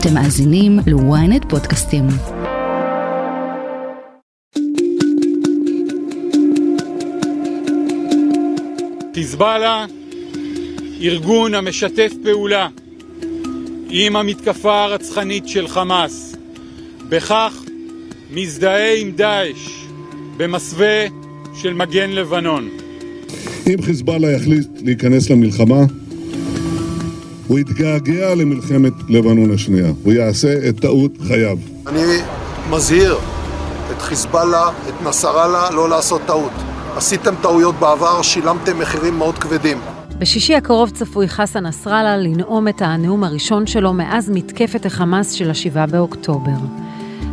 אתם מאזינים ל-ynet פודקאסטים. חיזבאללה, ארגון המשתף פעולה עם המתקפה הרצחנית של חמאס. בכך מזדהה עם דאעש במסווה של מגן לבנון. אם חיזבאללה יחליט להיכנס למלחמה, הוא יתגעגע למלחמת לבנון השנייה. הוא יעשה את טעות חייו. אני מזהיר את חיזבאללה, את נסראללה, לא לעשות טעות. עשיתם טעויות בעבר, שילמתם מחירים מאוד כבדים. בשישי הקרוב צפוי חסן נסראללה לנאום את הנאום הראשון שלו מאז מתקפת החמאס של השבעה באוקטובר.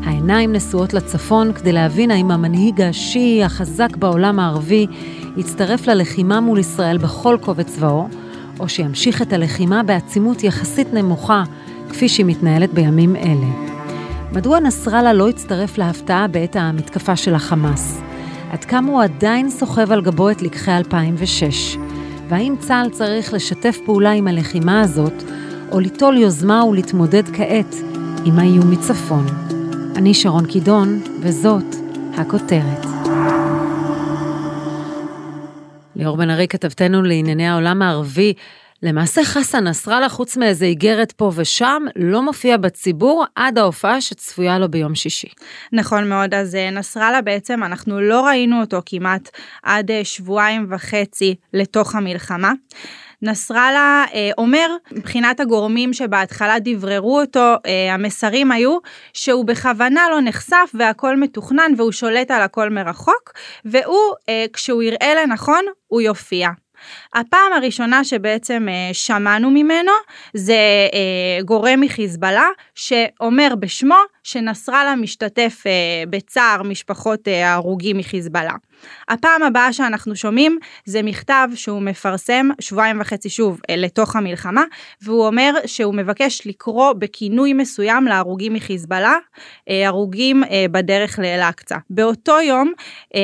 העיניים נשואות לצפון כדי להבין האם המנהיג השיעי החזק בעולם הערבי יצטרף ללחימה מול ישראל בכל קובץ צבאו, או שימשיך את הלחימה בעצימות יחסית נמוכה, כפי שהיא מתנהלת בימים אלה. מדוע נסראללה לא הצטרף להפתעה בעת המתקפה של החמאס? עד כמה הוא עדיין סוחב על גבו את לקחי 2006? והאם צה"ל צריך לשתף פעולה עם הלחימה הזאת, או ליטול יוזמה ולהתמודד כעת עם האיום מצפון? אני שרון קידון, וזאת הכותרת. ליאור בן ארי, כתבתנו לענייני העולם הערבי, למעשה חסן נסראללה, חוץ מאיזה איגרת פה ושם, לא מופיע בציבור עד ההופעה שצפויה לו ביום שישי. נכון מאוד, אז אה, נסראללה בעצם, אנחנו לא ראינו אותו כמעט עד אה, שבועיים וחצי לתוך המלחמה. נסראללה אה, אומר, מבחינת הגורמים שבהתחלה דבררו אותו, אה, המסרים היו שהוא בכוונה לא נחשף והכל מתוכנן והוא שולט על הכל מרחוק, והוא, אה, כשהוא יראה לנכון, הוא יופיע. הפעם הראשונה שבעצם אה, שמענו ממנו זה אה, גורם מחיזבאללה שאומר בשמו שנסראללה משתתף אה, בצער משפחות ההרוגים מחיזבאללה. הפעם הבאה שאנחנו שומעים זה מכתב שהוא מפרסם שבועיים וחצי שוב לתוך המלחמה והוא אומר שהוא מבקש לקרוא בכינוי מסוים להרוגים מחיזבאללה, הרוגים בדרך לאל-אקצא. באותו יום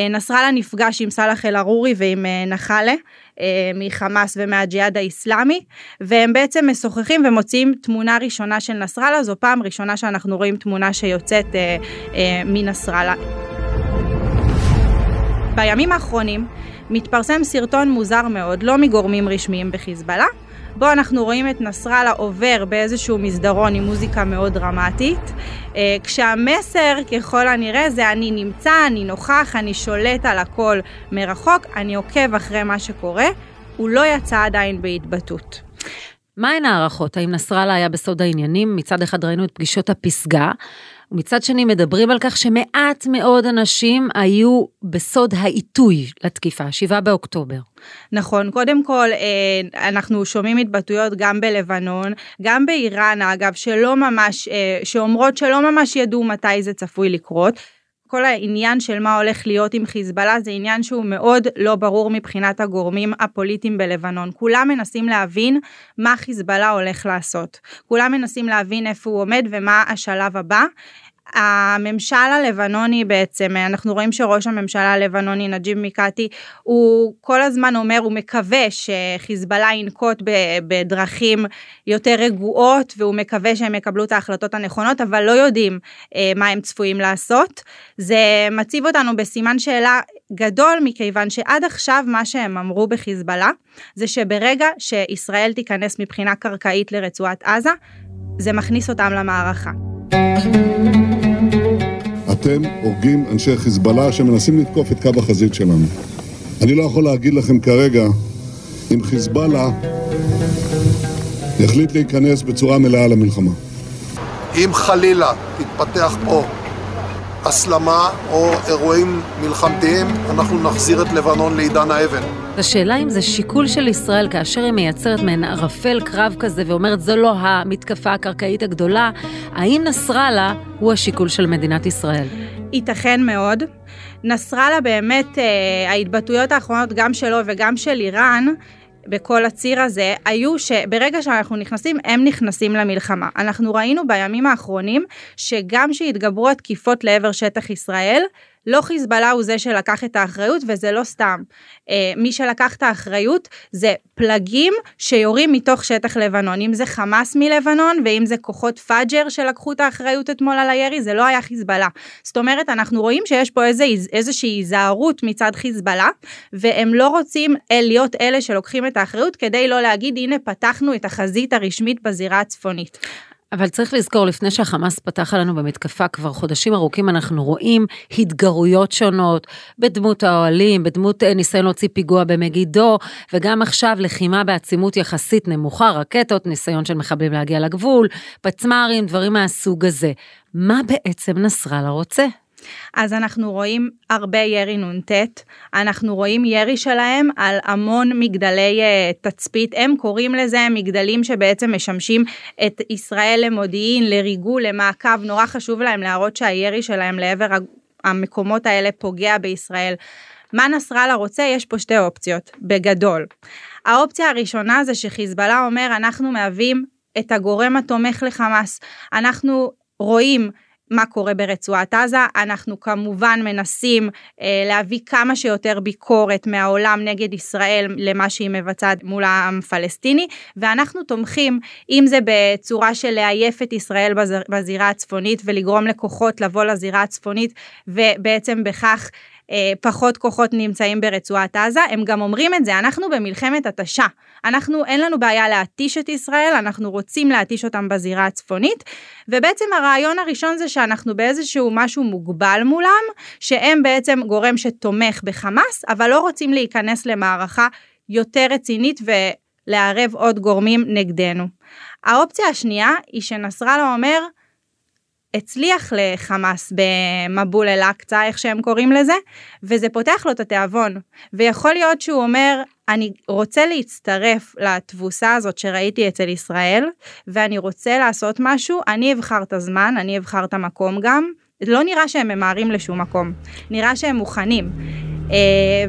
נסראללה נפגש עם סאלח אל-ערורי ועם נחלה אה, מחמאס ומהג'יהאד האיסלאמי, והם בעצם משוחחים ומוציאים תמונה ראשונה של נסראללה, זו פעם ראשונה שאנחנו רואים תמונה שיוצאת אה, אה, מנסראללה. בימים האחרונים מתפרסם סרטון מוזר מאוד, לא מגורמים רשמיים בחיזבאללה, בו אנחנו רואים את נסראללה עובר באיזשהו מסדרון עם מוזיקה מאוד דרמטית, אה, כשהמסר ככל הנראה זה אני נמצא, אני נוכח, אני שולט על הכל מרחוק, אני עוקב אחרי מה שקורה, הוא לא יצא עדיין בהתבטאות. מהן ההערכות? האם נסראללה היה בסוד העניינים? מצד אחד ראינו את פגישות הפסגה, ומצד שני מדברים על כך שמעט מאוד אנשים היו בסוד העיתוי לתקיפה, 7 באוקטובר. נכון, קודם כל אה, אנחנו שומעים התבטאויות גם בלבנון, גם באיראן אגב, שלא ממש, אה, שאומרות שלא ממש ידעו מתי זה צפוי לקרות. כל העניין של מה הולך להיות עם חיזבאללה זה עניין שהוא מאוד לא ברור מבחינת הגורמים הפוליטיים בלבנון. כולם מנסים להבין מה חיזבאללה הולך לעשות. כולם מנסים להבין איפה הוא עומד ומה השלב הבא. הממשל הלבנוני בעצם, אנחנו רואים שראש הממשלה הלבנוני נג'יב מיקאטי, הוא כל הזמן אומר, הוא מקווה שחיזבאללה ינקוט בדרכים יותר רגועות, והוא מקווה שהם יקבלו את ההחלטות הנכונות, אבל לא יודעים אה, מה הם צפויים לעשות. זה מציב אותנו בסימן שאלה גדול, מכיוון שעד עכשיו מה שהם אמרו בחיזבאללה, זה שברגע שישראל תיכנס מבחינה קרקעית לרצועת עזה, זה מכניס אותם למערכה. אתם הורגים אנשי חיזבאללה שמנסים לתקוף את קו החזית שלנו. אני לא יכול להגיד לכם כרגע אם חיזבאללה יחליט להיכנס בצורה מלאה למלחמה. אם חלילה תתפתח פה הסלמה או אירועים מלחמתיים, אנחנו נחזיר את לבנון לעידן האבן. השאלה אם זה שיקול של ישראל כאשר היא מייצרת מעין ערפל קרב כזה ואומרת זו לא המתקפה הקרקעית הגדולה, האם נסראללה הוא השיקול של מדינת ישראל? ייתכן מאוד. נסראללה באמת, אה, ההתבטאויות האחרונות גם שלו וגם של איראן, בכל הציר הזה, היו שברגע שאנחנו נכנסים, הם נכנסים למלחמה. אנחנו ראינו בימים האחרונים שגם שהתגברו התקיפות לעבר שטח ישראל, לא חיזבאללה הוא זה שלקח את האחריות וזה לא סתם. אה, מי שלקח את האחריות זה פלגים שיורים מתוך שטח לבנון, אם זה חמאס מלבנון ואם זה כוחות פאג'ר שלקחו את האחריות אתמול על הירי, זה לא היה חיזבאללה. זאת אומרת, אנחנו רואים שיש פה איזה, איזושהי היזהרות מצד חיזבאללה, והם לא רוצים להיות אלה שלוקחים את האחריות כדי לא להגיד הנה פתחנו את החזית הרשמית בזירה הצפונית. אבל צריך לזכור, לפני שהחמאס פתח עלינו במתקפה, כבר חודשים ארוכים אנחנו רואים התגרויות שונות, בדמות האוהלים, בדמות אה, ניסיון להוציא פיגוע במגידו, וגם עכשיו לחימה בעצימות יחסית נמוכה, רקטות, ניסיון של מחבלים להגיע לגבול, פצמ"רים, דברים מהסוג הזה. מה בעצם נסראללה רוצה? אז אנחנו רואים הרבה ירי נ"ט, אנחנו רואים ירי שלהם על המון מגדלי uh, תצפית, הם קוראים לזה מגדלים שבעצם משמשים את ישראל למודיעין, לריגול, למעקב, נורא חשוב להם להראות שהירי שלהם לעבר המקומות האלה פוגע בישראל. מה נסראללה רוצה? יש פה שתי אופציות, בגדול. האופציה הראשונה זה שחיזבאללה אומר אנחנו מהווים את הגורם התומך לחמאס. אנחנו רואים מה קורה ברצועת עזה. אנחנו כמובן מנסים אה, להביא כמה שיותר ביקורת מהעולם נגד ישראל למה שהיא מבצעת מול העם הפלסטיני, ואנחנו תומכים, אם זה בצורה של לעייף את ישראל בזיר, בזירה הצפונית ולגרום לכוחות לבוא לזירה הצפונית, ובעצם בכך פחות כוחות נמצאים ברצועת עזה, הם גם אומרים את זה, אנחנו במלחמת התשה, אנחנו אין לנו בעיה להתיש את ישראל, אנחנו רוצים להתיש אותם בזירה הצפונית, ובעצם הרעיון הראשון זה שאנחנו באיזשהו משהו מוגבל מולם, שהם בעצם גורם שתומך בחמאס, אבל לא רוצים להיכנס למערכה יותר רצינית ולערב עוד גורמים נגדנו. האופציה השנייה היא שנסראללה אומר, הצליח לחמאס במבול אל-אקצא, איך שהם קוראים לזה, וזה פותח לו את התיאבון. ויכול להיות שהוא אומר, אני רוצה להצטרף לתבוסה הזאת שראיתי אצל ישראל, ואני רוצה לעשות משהו, אני אבחר את הזמן, אני אבחר את המקום גם. לא נראה שהם ממהרים לשום מקום, נראה שהם מוכנים. אה,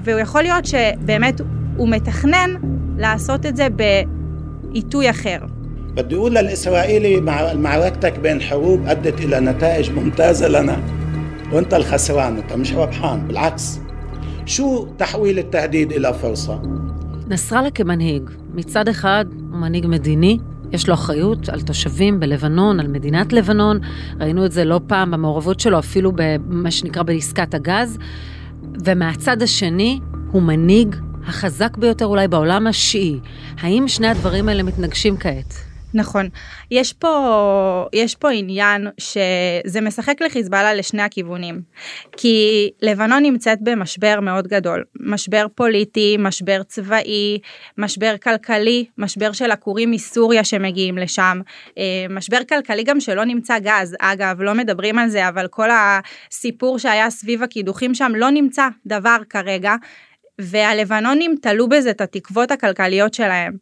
והוא יכול להיות שבאמת הוא מתכנן לעשות את זה בעיתוי אחר. بدي أقول للإسرائيلي مع معركتك بين حروب أدت إلى نتائج ممتازة لنا وأنت الخسران أنت مش ربحان بالعكس شو تحويل التهديد إلى فرصة؟ נסראללה כמנהיג, מצד אחד הוא מנהיג מדיני, יש לו אחריות על תושבים בלבנון, על מדינת לבנון, ראינו את זה לא פעם במעורבות שלו, אפילו במה שנקרא בעסקת הגז, ומהצד השני הוא מנהיג החזק ביותר אולי בעולם השיעי. האם שני הדברים האלה מתנגשים כעת? נכון. יש פה, יש פה עניין שזה משחק לחיזבאללה לשני הכיוונים. כי לבנון נמצאת במשבר מאוד גדול. משבר פוליטי, משבר צבאי, משבר כלכלי, משבר של עקורים מסוריה שמגיעים לשם. אה, משבר כלכלי גם שלא נמצא גז. אגב, לא מדברים על זה, אבל כל הסיפור שהיה סביב הקידוחים שם לא נמצא דבר כרגע. והלבנונים תלו בזה את התקוות הכלכליות שלהם.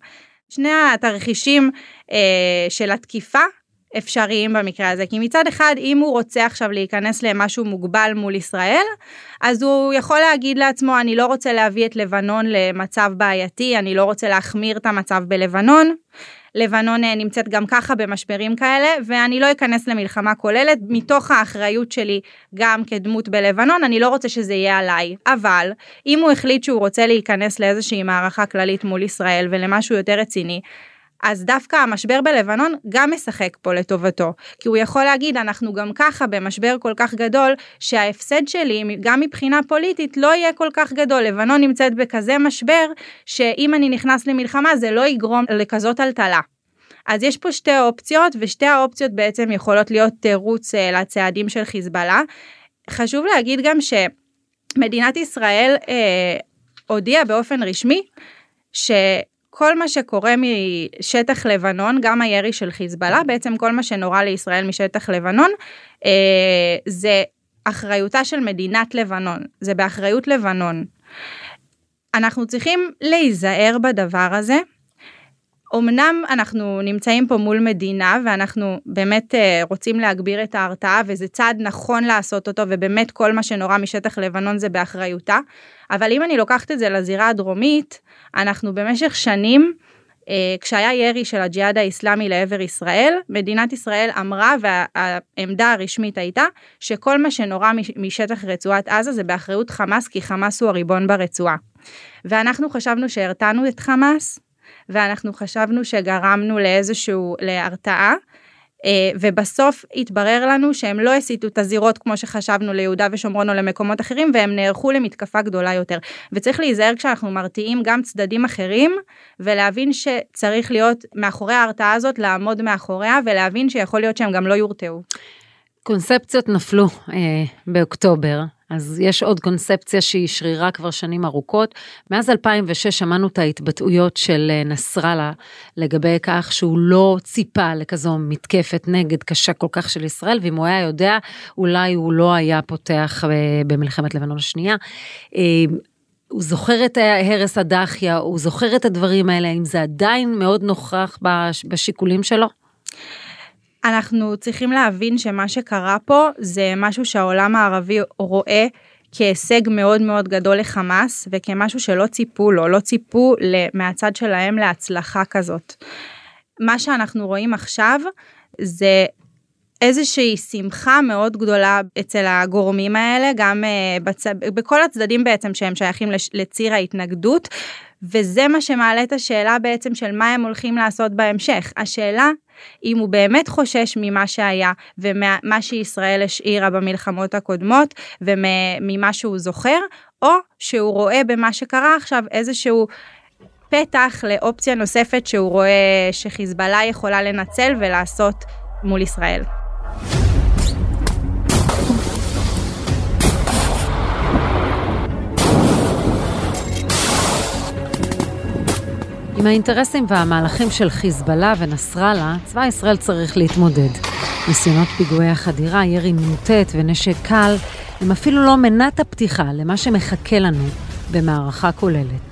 שני התרחישים אה, של התקיפה אפשריים במקרה הזה. כי מצד אחד אם הוא רוצה עכשיו להיכנס למשהו מוגבל מול ישראל אז הוא יכול להגיד לעצמו אני לא רוצה להביא את לבנון למצב בעייתי אני לא רוצה להחמיר את המצב בלבנון לבנון אה, נמצאת גם ככה במשברים כאלה, ואני לא אכנס למלחמה כוללת, מתוך האחריות שלי גם כדמות בלבנון, אני לא רוצה שזה יהיה עליי. אבל, אם הוא החליט שהוא רוצה להיכנס לאיזושהי מערכה כללית מול ישראל ולמשהו יותר רציני, אז דווקא המשבר בלבנון גם משחק פה לטובתו, כי הוא יכול להגיד אנחנו גם ככה במשבר כל כך גדול שההפסד שלי גם מבחינה פוליטית לא יהיה כל כך גדול, לבנון נמצאת בכזה משבר שאם אני נכנס למלחמה זה לא יגרום לכזאת טלטלה. אז יש פה שתי אופציות ושתי האופציות בעצם יכולות להיות תירוץ אה, לצעדים של חיזבאללה. חשוב להגיד גם שמדינת ישראל אה, הודיעה באופן רשמי ש... כל מה שקורה משטח לבנון, גם הירי של חיזבאללה, בעצם כל מה שנורא לישראל משטח לבנון, אה, זה אחריותה של מדינת לבנון, זה באחריות לבנון. אנחנו צריכים להיזהר בדבר הזה. אמנם אנחנו נמצאים פה מול מדינה ואנחנו באמת אה, רוצים להגביר את ההרתעה וזה צעד נכון לעשות אותו ובאמת כל מה שנורא משטח לבנון זה באחריותה, אבל אם אני לוקחת את זה לזירה הדרומית, אנחנו במשך שנים אה, כשהיה ירי של הג'יהאד האיסלאמי לעבר ישראל, מדינת ישראל אמרה והעמדה הרשמית הייתה שכל מה שנורא משטח רצועת עזה זה באחריות חמאס כי חמאס הוא הריבון ברצועה. ואנחנו חשבנו שהרתענו את חמאס ואנחנו חשבנו שגרמנו לאיזשהו להרתעה אה, ובסוף התברר לנו שהם לא הסיטו את הזירות כמו שחשבנו ליהודה ושומרון או למקומות אחרים והם נערכו למתקפה גדולה יותר. וצריך להיזהר כשאנחנו מרתיעים גם צדדים אחרים ולהבין שצריך להיות מאחורי ההרתעה הזאת לעמוד מאחוריה ולהבין שיכול להיות שהם גם לא יורתעו. קונספציות נפלו אה, באוקטובר, אז יש עוד קונספציה שהיא שרירה כבר שנים ארוכות. מאז 2006 שמענו את ההתבטאויות של אה, נסראללה לגבי כך שהוא לא ציפה לכזו מתקפת נגד קשה כל כך של ישראל, ואם הוא היה יודע, אולי הוא לא היה פותח אה, במלחמת לבנון השנייה. אה, הוא זוכר את הרס הדחיה, הוא זוכר את הדברים האלה, האם זה עדיין מאוד נוכח בשיקולים שלו? אנחנו צריכים להבין שמה שקרה פה זה משהו שהעולם הערבי רואה כהישג מאוד מאוד גדול לחמאס וכמשהו שלא ציפו לו, לא ציפו מהצד שלהם להצלחה כזאת. מה שאנחנו רואים עכשיו זה איזושהי שמחה מאוד גדולה אצל הגורמים האלה, גם uh, בצ... בכל הצדדים בעצם שהם שייכים לציר ההתנגדות, וזה מה שמעלה את השאלה בעצם של מה הם הולכים לעשות בהמשך. השאלה אם הוא באמת חושש ממה שהיה ומה שישראל השאירה במלחמות הקודמות וממה שהוא זוכר, או שהוא רואה במה שקרה עכשיו איזשהו פתח לאופציה נוספת שהוא רואה שחיזבאללה יכולה לנצל ולעשות מול ישראל. עם האינטרסים והמהלכים של חיזבאללה ונסראללה, צבא ישראל צריך להתמודד. ניסיונות פיגועי החדירה, ירי נ"ט ונשק קל, הם אפילו לא מנת הפתיחה למה שמחכה לנו במערכה כוללת.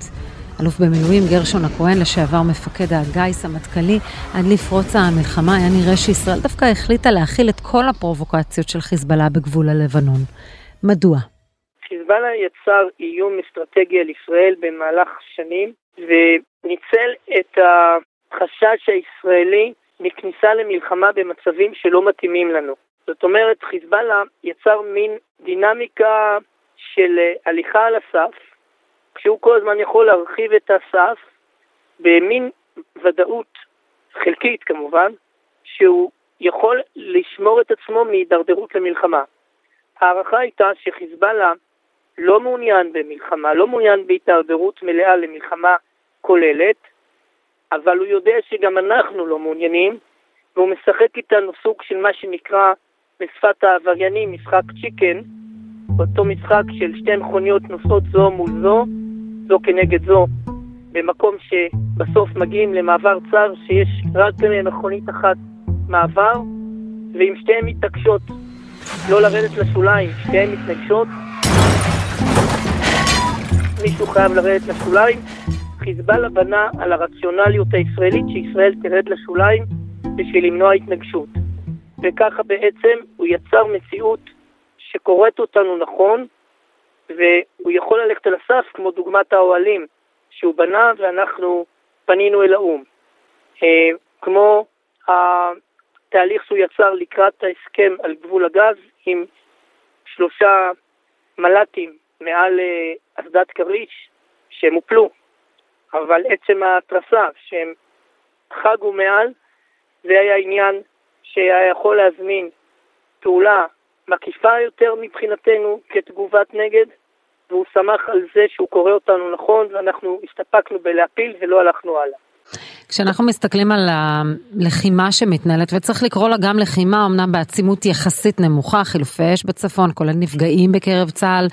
אלוף במילואים גרשון הכהן, לשעבר מפקד הגיס המטכ"לי, עד לפרוץ המלחמה היה נראה שישראל דווקא החליטה להכיל את כל הפרובוקציות של חיזבאללה בגבול הלבנון. מדוע? חיזבאללה יצר איום אסטרטגי על ישראל במהלך שנים, וניצל את החשש הישראלי מכניסה למלחמה במצבים שלא מתאימים לנו. זאת אומרת, חיזבאללה יצר מין דינמיקה של הליכה על הסף, כשהוא כל הזמן יכול להרחיב את הסף במין ודאות חלקית כמובן, שהוא יכול לשמור את עצמו מהידרדרות למלחמה. ההערכה הייתה שחיזבאללה לא מעוניין במלחמה, לא מעוניין בהתדרדרות מלאה למלחמה כוללת, אבל הוא יודע שגם אנחנו לא מעוניינים, והוא משחק איתנו סוג של מה שנקרא בשפת העבריינים משחק צ'יקן, אותו משחק של שתי מכוניות נוסעות זו מול זו, זו כנגד זו, במקום שבסוף מגיעים למעבר צר שיש רק מכונית אחת מעבר, ואם שתיהן מתעקשות לא לרדת לשוליים, שתיהן מתנגשות, מישהו חייב לרדת לשוליים. חיזבאללה בנה על הרציונליות הישראלית שישראל תרד לשוליים בשביל למנוע התנגשות. וככה בעצם הוא יצר מציאות שקוראת אותנו נכון, והוא יכול ללכת על הסף כמו דוגמת האוהלים שהוא בנה ואנחנו פנינו אל האו"ם. אה, כמו התהליך שהוא יצר לקראת ההסכם על גבול הגז עם שלושה מל"טים מעל אה, אסדת כריש שהם הופלו, אבל עצם ההתרסה שהם חגו מעל, זה היה עניין שהיה יכול להזמין פעולה מקיפה יותר מבחינתנו כתגובת נגד, והוא שמח על זה שהוא קורא אותנו נכון ואנחנו הסתפקנו בלהפיל ולא הלכנו הלאה. כשאנחנו מסתכלים על הלחימה שמתנהלת, וצריך לקרוא לה גם לחימה, אמנם בעצימות יחסית נמוכה, חילופי אש בצפון, כולל נפגעים בקרב צה"ל,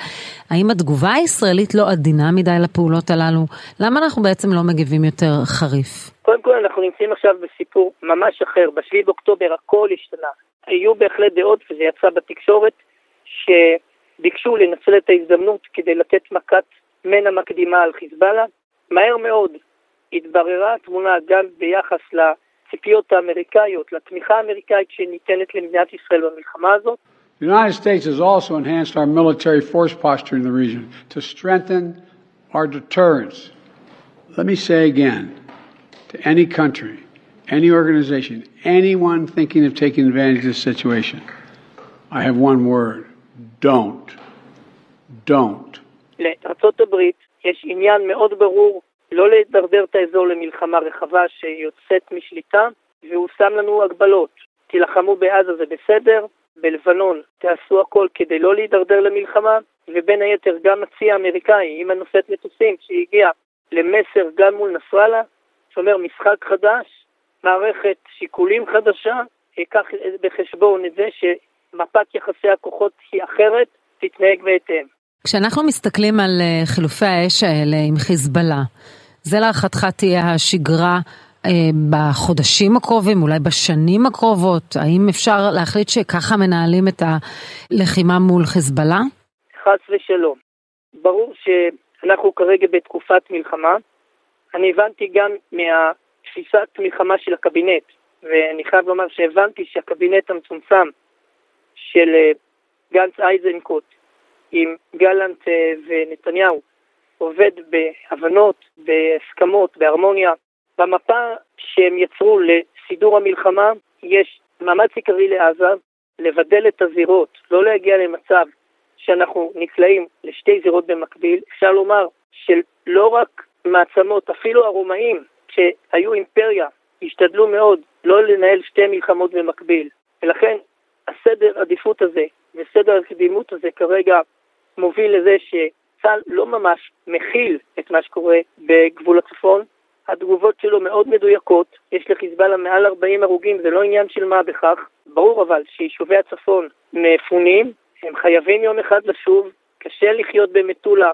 האם התגובה הישראלית לא עדינה מדי לפעולות הללו? למה אנחנו בעצם לא מגיבים יותר חריף? קודם כל אנחנו נמצאים עכשיו בסיפור ממש אחר, ב-7 באוקטובר הכל השתנה. היו בהחלט דעות, וזה יצא בתקשורת, שביקשו לנצל את ההזדמנות כדי לתת מכת מנע מקדימה על חיזבאללה. מהר מאוד התבררה התמונה גם ביחס לציפיות האמריקאיות, לתמיכה האמריקאית שניתנת למדינת ישראל במלחמה הזאת. The United States has also enhanced our military force posture in the region to strengthen our deterrence. Let me say again, to any country, any organization, anyone thinking of taking advantage of this situation, I have one word don't. don't. לארצות הברית יש עניין מאוד ברור לא לדרדר את האזור למלחמה רחבה שיוצאת משליטה, והוא שם לנו הגבלות. תילחמו בעזה זה בסדר, בלבנון תעשו הכל כדי לא להידרדר למלחמה, ובין היתר גם הצי האמריקאי עם הנושאת מטוסים שהגיע למסר גם מול נסראללה, שאומר משחק חדש, מערכת שיקולים חדשה, ייקח בחשבון את זה שמפת יחסי הכוחות היא אחרת, תתנהג בהתאם. כשאנחנו מסתכלים על אה, חילופי האש האלה עם חיזבאללה, זה להערכתך תהיה השגרה אה, בחודשים הקרובים, אולי בשנים הקרובות? האם אפשר להחליט שככה מנהלים את הלחימה מול חיזבאללה? חס ושלום. ברור שאנחנו כרגע בתקופת מלחמה. אני הבנתי גם מהתפיסת מלחמה של הקבינט, ואני חייב לומר שהבנתי שהקבינט המצומצם של אה, גנץ אייזנקוט עם גלנט אה, ונתניהו עובד בהבנות, בהסכמות, בהרמוניה. במפה שהם יצרו לסידור המלחמה יש מאמץ עיקרי לעזה לבדל את הזירות, לא להגיע למצב שאנחנו נקלעים לשתי זירות במקביל. אפשר לומר שלא רק מעצמות, אפילו הרומאים שהיו אימפריה, השתדלו מאוד לא לנהל שתי מלחמות במקביל. ולכן הסדר עדיפות הזה וסדר הקדימות הזה כרגע מוביל לזה שצה"ל לא ממש מכיל את מה שקורה בגבול הצפון. התגובות שלו מאוד מדויקות, יש לחיזבאללה מעל 40 הרוגים, זה לא עניין של מה בכך. ברור אבל שיישובי הצפון מפונים, הם חייבים יום אחד לשוב, קשה לחיות במטולה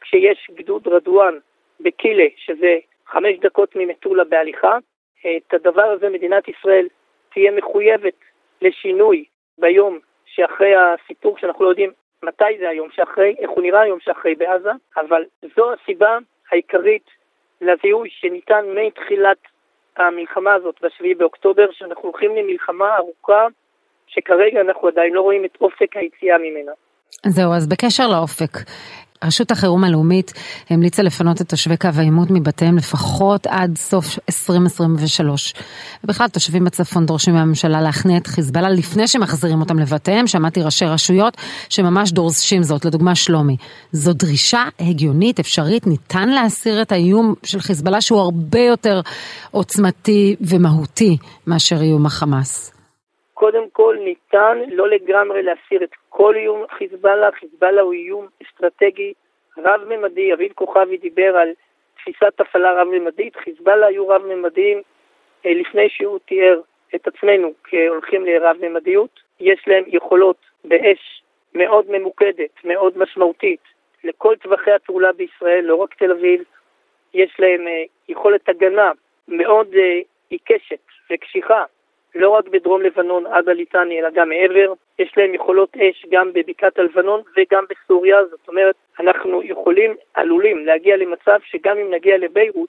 כשיש גדוד רדואן בקילה, שזה חמש דקות ממטולה בהליכה. את הדבר הזה מדינת ישראל תהיה מחויבת לשינוי ביום שאחרי הסיפור שאנחנו לא יודעים מתי זה היום שאחרי, איך הוא נראה היום שאחרי בעזה, אבל זו הסיבה העיקרית לזיהוי שניתן מתחילת המלחמה הזאת ב-7 באוקטובר, שאנחנו הולכים למלחמה ארוכה, שכרגע אנחנו עדיין לא רואים את אופק היציאה ממנה. זהו, אז בקשר לאופק, רשות החירום הלאומית המליצה לפנות את תושבי קו העימות מבתיהם לפחות עד סוף 2023. ובכלל, תושבים בצפון דורשים מהממשלה להכניע את חיזבאללה לפני שמחזירים אותם לבתיהם. שמעתי ראשי רשויות שממש דורשים זאת, לדוגמה שלומי. זו דרישה הגיונית, אפשרית, ניתן להסיר את האיום של חיזבאללה שהוא הרבה יותר עוצמתי ומהותי מאשר איום החמאס. קודם כל ניתן לא לגמרי להסיר את כל איום חיזבאללה, חיזבאללה הוא איום אסטרטגי רב-ממדי, אביב כוכבי דיבר על תפיסת הפעלה רב-ממדית, חיזבאללה היו רב-ממדיים אה, לפני שהוא תיאר את עצמנו כהולכים לרב-ממדיות, יש להם יכולות באש מאוד ממוקדת, מאוד משמעותית, לכל טווחי הפעולה בישראל, לא רק תל אביב, יש להם אה, יכולת הגנה מאוד אה, עיקשת וקשיחה לא רק בדרום לבנון עד הליטני, אלא גם מעבר. יש להם יכולות אש גם בבקעת הלבנון וגם בסוריה, זאת אומרת, אנחנו יכולים, עלולים להגיע למצב שגם אם נגיע לביירות,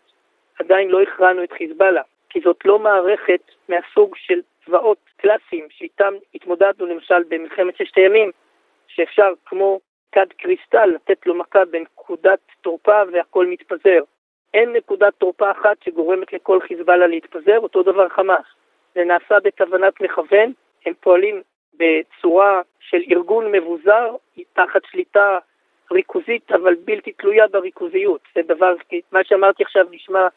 עדיין לא הכרענו את חיזבאללה, כי זאת לא מערכת מהסוג של צבאות קלאסיים שאיתם התמודדנו למשל במלחמת ששת הימים, שאפשר כמו כד קריסטל לתת לו מכה בנקודת תורפה והכל מתפזר. אין נקודת תורפה אחת שגורמת לכל חיזבאללה להתפזר, אותו דבר חמאס. זה נעשה בכוונת מכוון, הם פועלים בצורה של ארגון מבוזר, תחת שליטה ריכוזית אבל בלתי תלויה בריכוזיות. זה דבר, מה שאמרתי עכשיו נשמע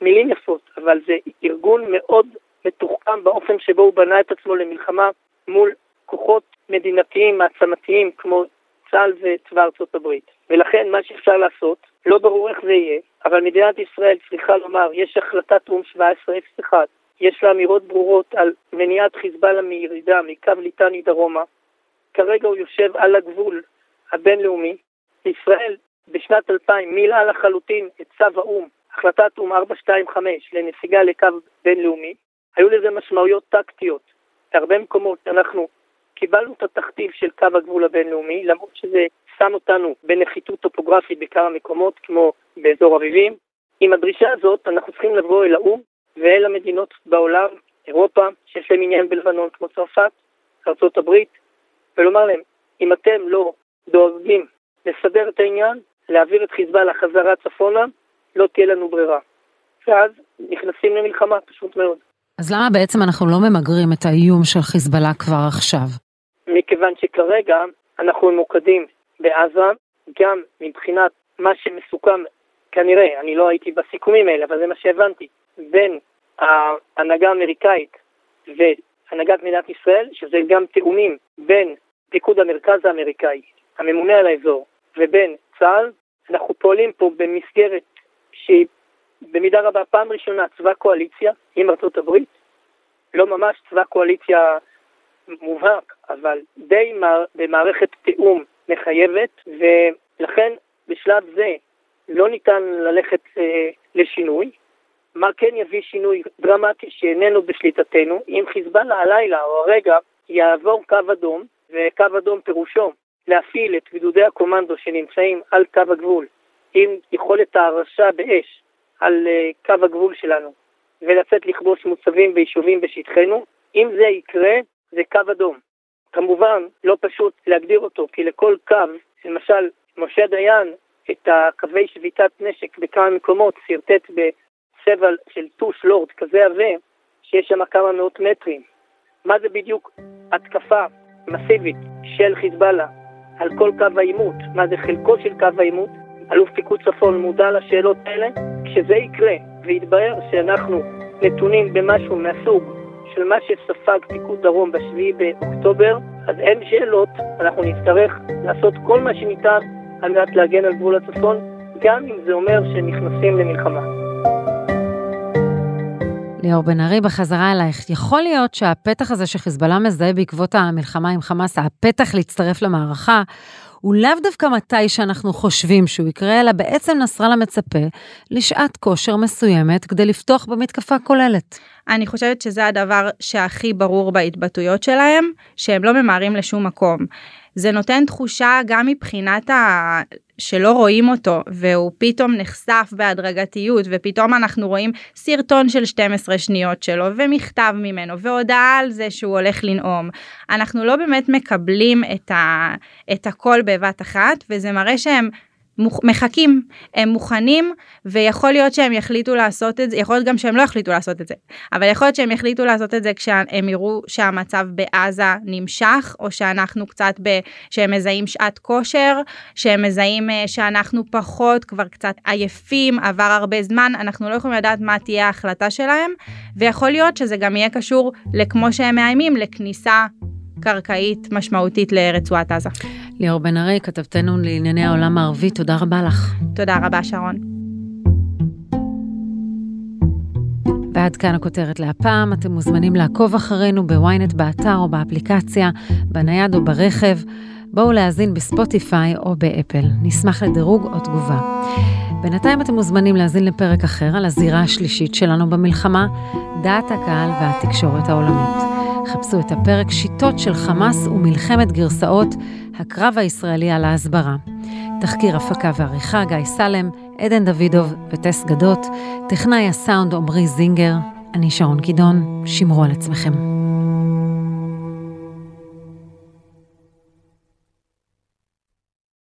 מילים יפות, אבל זה ארגון מאוד מתוחכם באופן שבו הוא בנה את עצמו למלחמה מול כוחות מדינתיים, מעצמתיים, כמו צה"ל וצבא ארצות הברית. ולכן מה שאפשר לעשות, לא ברור איך זה יהיה, אבל מדינת ישראל צריכה לומר, יש החלטת או"ם 1701 יש לה אמירות ברורות על מניעת חיזבאללה מירידה מקו ליטני דרומה. כרגע הוא יושב על הגבול הבינלאומי. ישראל בשנת 2000 מילאה לחלוטין את צו האו"ם, החלטת או"ם 425 לנסיגה לקו בינלאומי. היו לזה משמעויות טקטיות. בהרבה מקומות אנחנו קיבלנו את התכתיב של קו הגבול הבינלאומי, למרות שזה שם אותנו בנחיתות טופוגרפית בכמה מקומות, כמו באזור אביבים. עם הדרישה הזאת אנחנו צריכים לבוא אל האו"ם ואל המדינות בעולם, אירופה, שיש להם עניין בלבנון כמו צרפת, ארה"ב, ולומר להם, אם אתם לא דואגים לסדר את העניין, להעביר את חיזבאללה חזרה צפונה, לא תהיה לנו ברירה. ואז נכנסים למלחמה, פשוט מאוד. אז למה בעצם אנחנו לא ממגרים את האיום של חיזבאללה כבר עכשיו? מכיוון שכרגע אנחנו ממוקדים בעזה, גם מבחינת מה שמסוכם, כנראה, אני לא הייתי בסיכומים האלה, אבל זה מה שהבנתי, בין ההנהגה האמריקאית והנהגת מדינת ישראל, שזה גם תאומים בין פיקוד המרכז האמריקאי, הממונה על האזור, ובין צה"ל, אנחנו פועלים פה במסגרת שהיא במידה רבה פעם ראשונה צבא קואליציה עם ארצות הברית, לא ממש צבא קואליציה מובהק, אבל די מע... במערכת תיאום מחייבת, ולכן בשלב זה לא ניתן ללכת אה, לשינוי. מה כן יביא שינוי דרמטי שאיננו בשליטתנו, אם חיזבאללה הלילה או הרגע יעבור קו אדום, וקו אדום פירושו להפעיל את גדודי הקומנדו שנמצאים על קו הגבול עם יכולת ההרשה באש על אה, קו הגבול שלנו ולצאת לכבוש מוצבים ויישובים בשטחנו, אם זה יקרה, זה קו אדום. כמובן, לא פשוט להגדיר אותו, כי לכל קו, למשל, משה דיין את הקווי שביתת נשק בכמה מקומות, שרטט בצבע של טוש לורד כזה עבה, שיש שם כמה מאות מטרים. מה זה בדיוק התקפה מסיבית של חיזבאללה על כל קו העימות? מה זה חלקו של קו העימות? אלוף פיקוד צפון מודע לשאלות האלה? כשזה יקרה ויתברר שאנחנו נתונים במשהו מהסוג של מה שספג פיקוד דרום ב-7 באוקטובר, אז אין שאלות, אנחנו נצטרך לעשות כל מה שניתן על מנת להגן על גבול הצפון, גם אם זה אומר שנכנסים למלחמה. ליאור בן ארי, בחזרה אלייך, יכול להיות שהפתח הזה שחיזבאללה מזהה בעקבות המלחמה עם חמאס, הפתח להצטרף למערכה, הוא לאו דווקא מתי שאנחנו חושבים שהוא יקרה, אלא בעצם נסראללה מצפה לשעת כושר מסוימת כדי לפתוח במתקפה כוללת. אני חושבת שזה הדבר שהכי ברור בהתבטאויות שלהם, שהם לא ממהרים לשום מקום. זה נותן תחושה גם מבחינת ה... שלא רואים אותו והוא פתאום נחשף בהדרגתיות ופתאום אנחנו רואים סרטון של 12 שניות שלו ומכתב ממנו והודעה על זה שהוא הולך לנאום. אנחנו לא באמת מקבלים את, ה... את הכל בבת אחת וזה מראה שהם מחכים, הם מוכנים ויכול להיות שהם יחליטו לעשות את זה, יכול להיות גם שהם לא יחליטו לעשות את זה, אבל יכול להיות שהם יחליטו לעשות את זה כשהם יראו שהמצב בעזה נמשך, או שאנחנו קצת, ב, שהם מזהים שעת כושר, שהם מזהים אה, שאנחנו פחות, כבר קצת עייפים, עבר הרבה זמן, אנחנו לא יכולים לדעת מה תהיה ההחלטה שלהם, ויכול להיות שזה גם יהיה קשור לכמו שהם מאיימים, לכניסה קרקעית משמעותית לרצועת עזה. ליאור בן ארי, כתבתנו לענייני העולם הערבי, תודה רבה לך. תודה רבה, שרון. ועד כאן הכותרת להפעם, אתם מוזמנים לעקוב אחרינו בוויינט באתר או באפליקציה, בנייד או ברכב. בואו להאזין בספוטיפיי או באפל, נשמח לדירוג או תגובה. בינתיים אתם מוזמנים להאזין לפרק אחר על הזירה השלישית שלנו במלחמה, דעת הקהל והתקשורת העולמית. חפשו את הפרק שיטות של חמאס ומלחמת גרסאות, הקרב הישראלי על ההסברה. תחקיר הפקה ועריכה גיא סלם, עדן דוידוב וטס גדות, טכנאי הסאונד עמרי זינגר, אני שרון קידון, שמרו על עצמכם.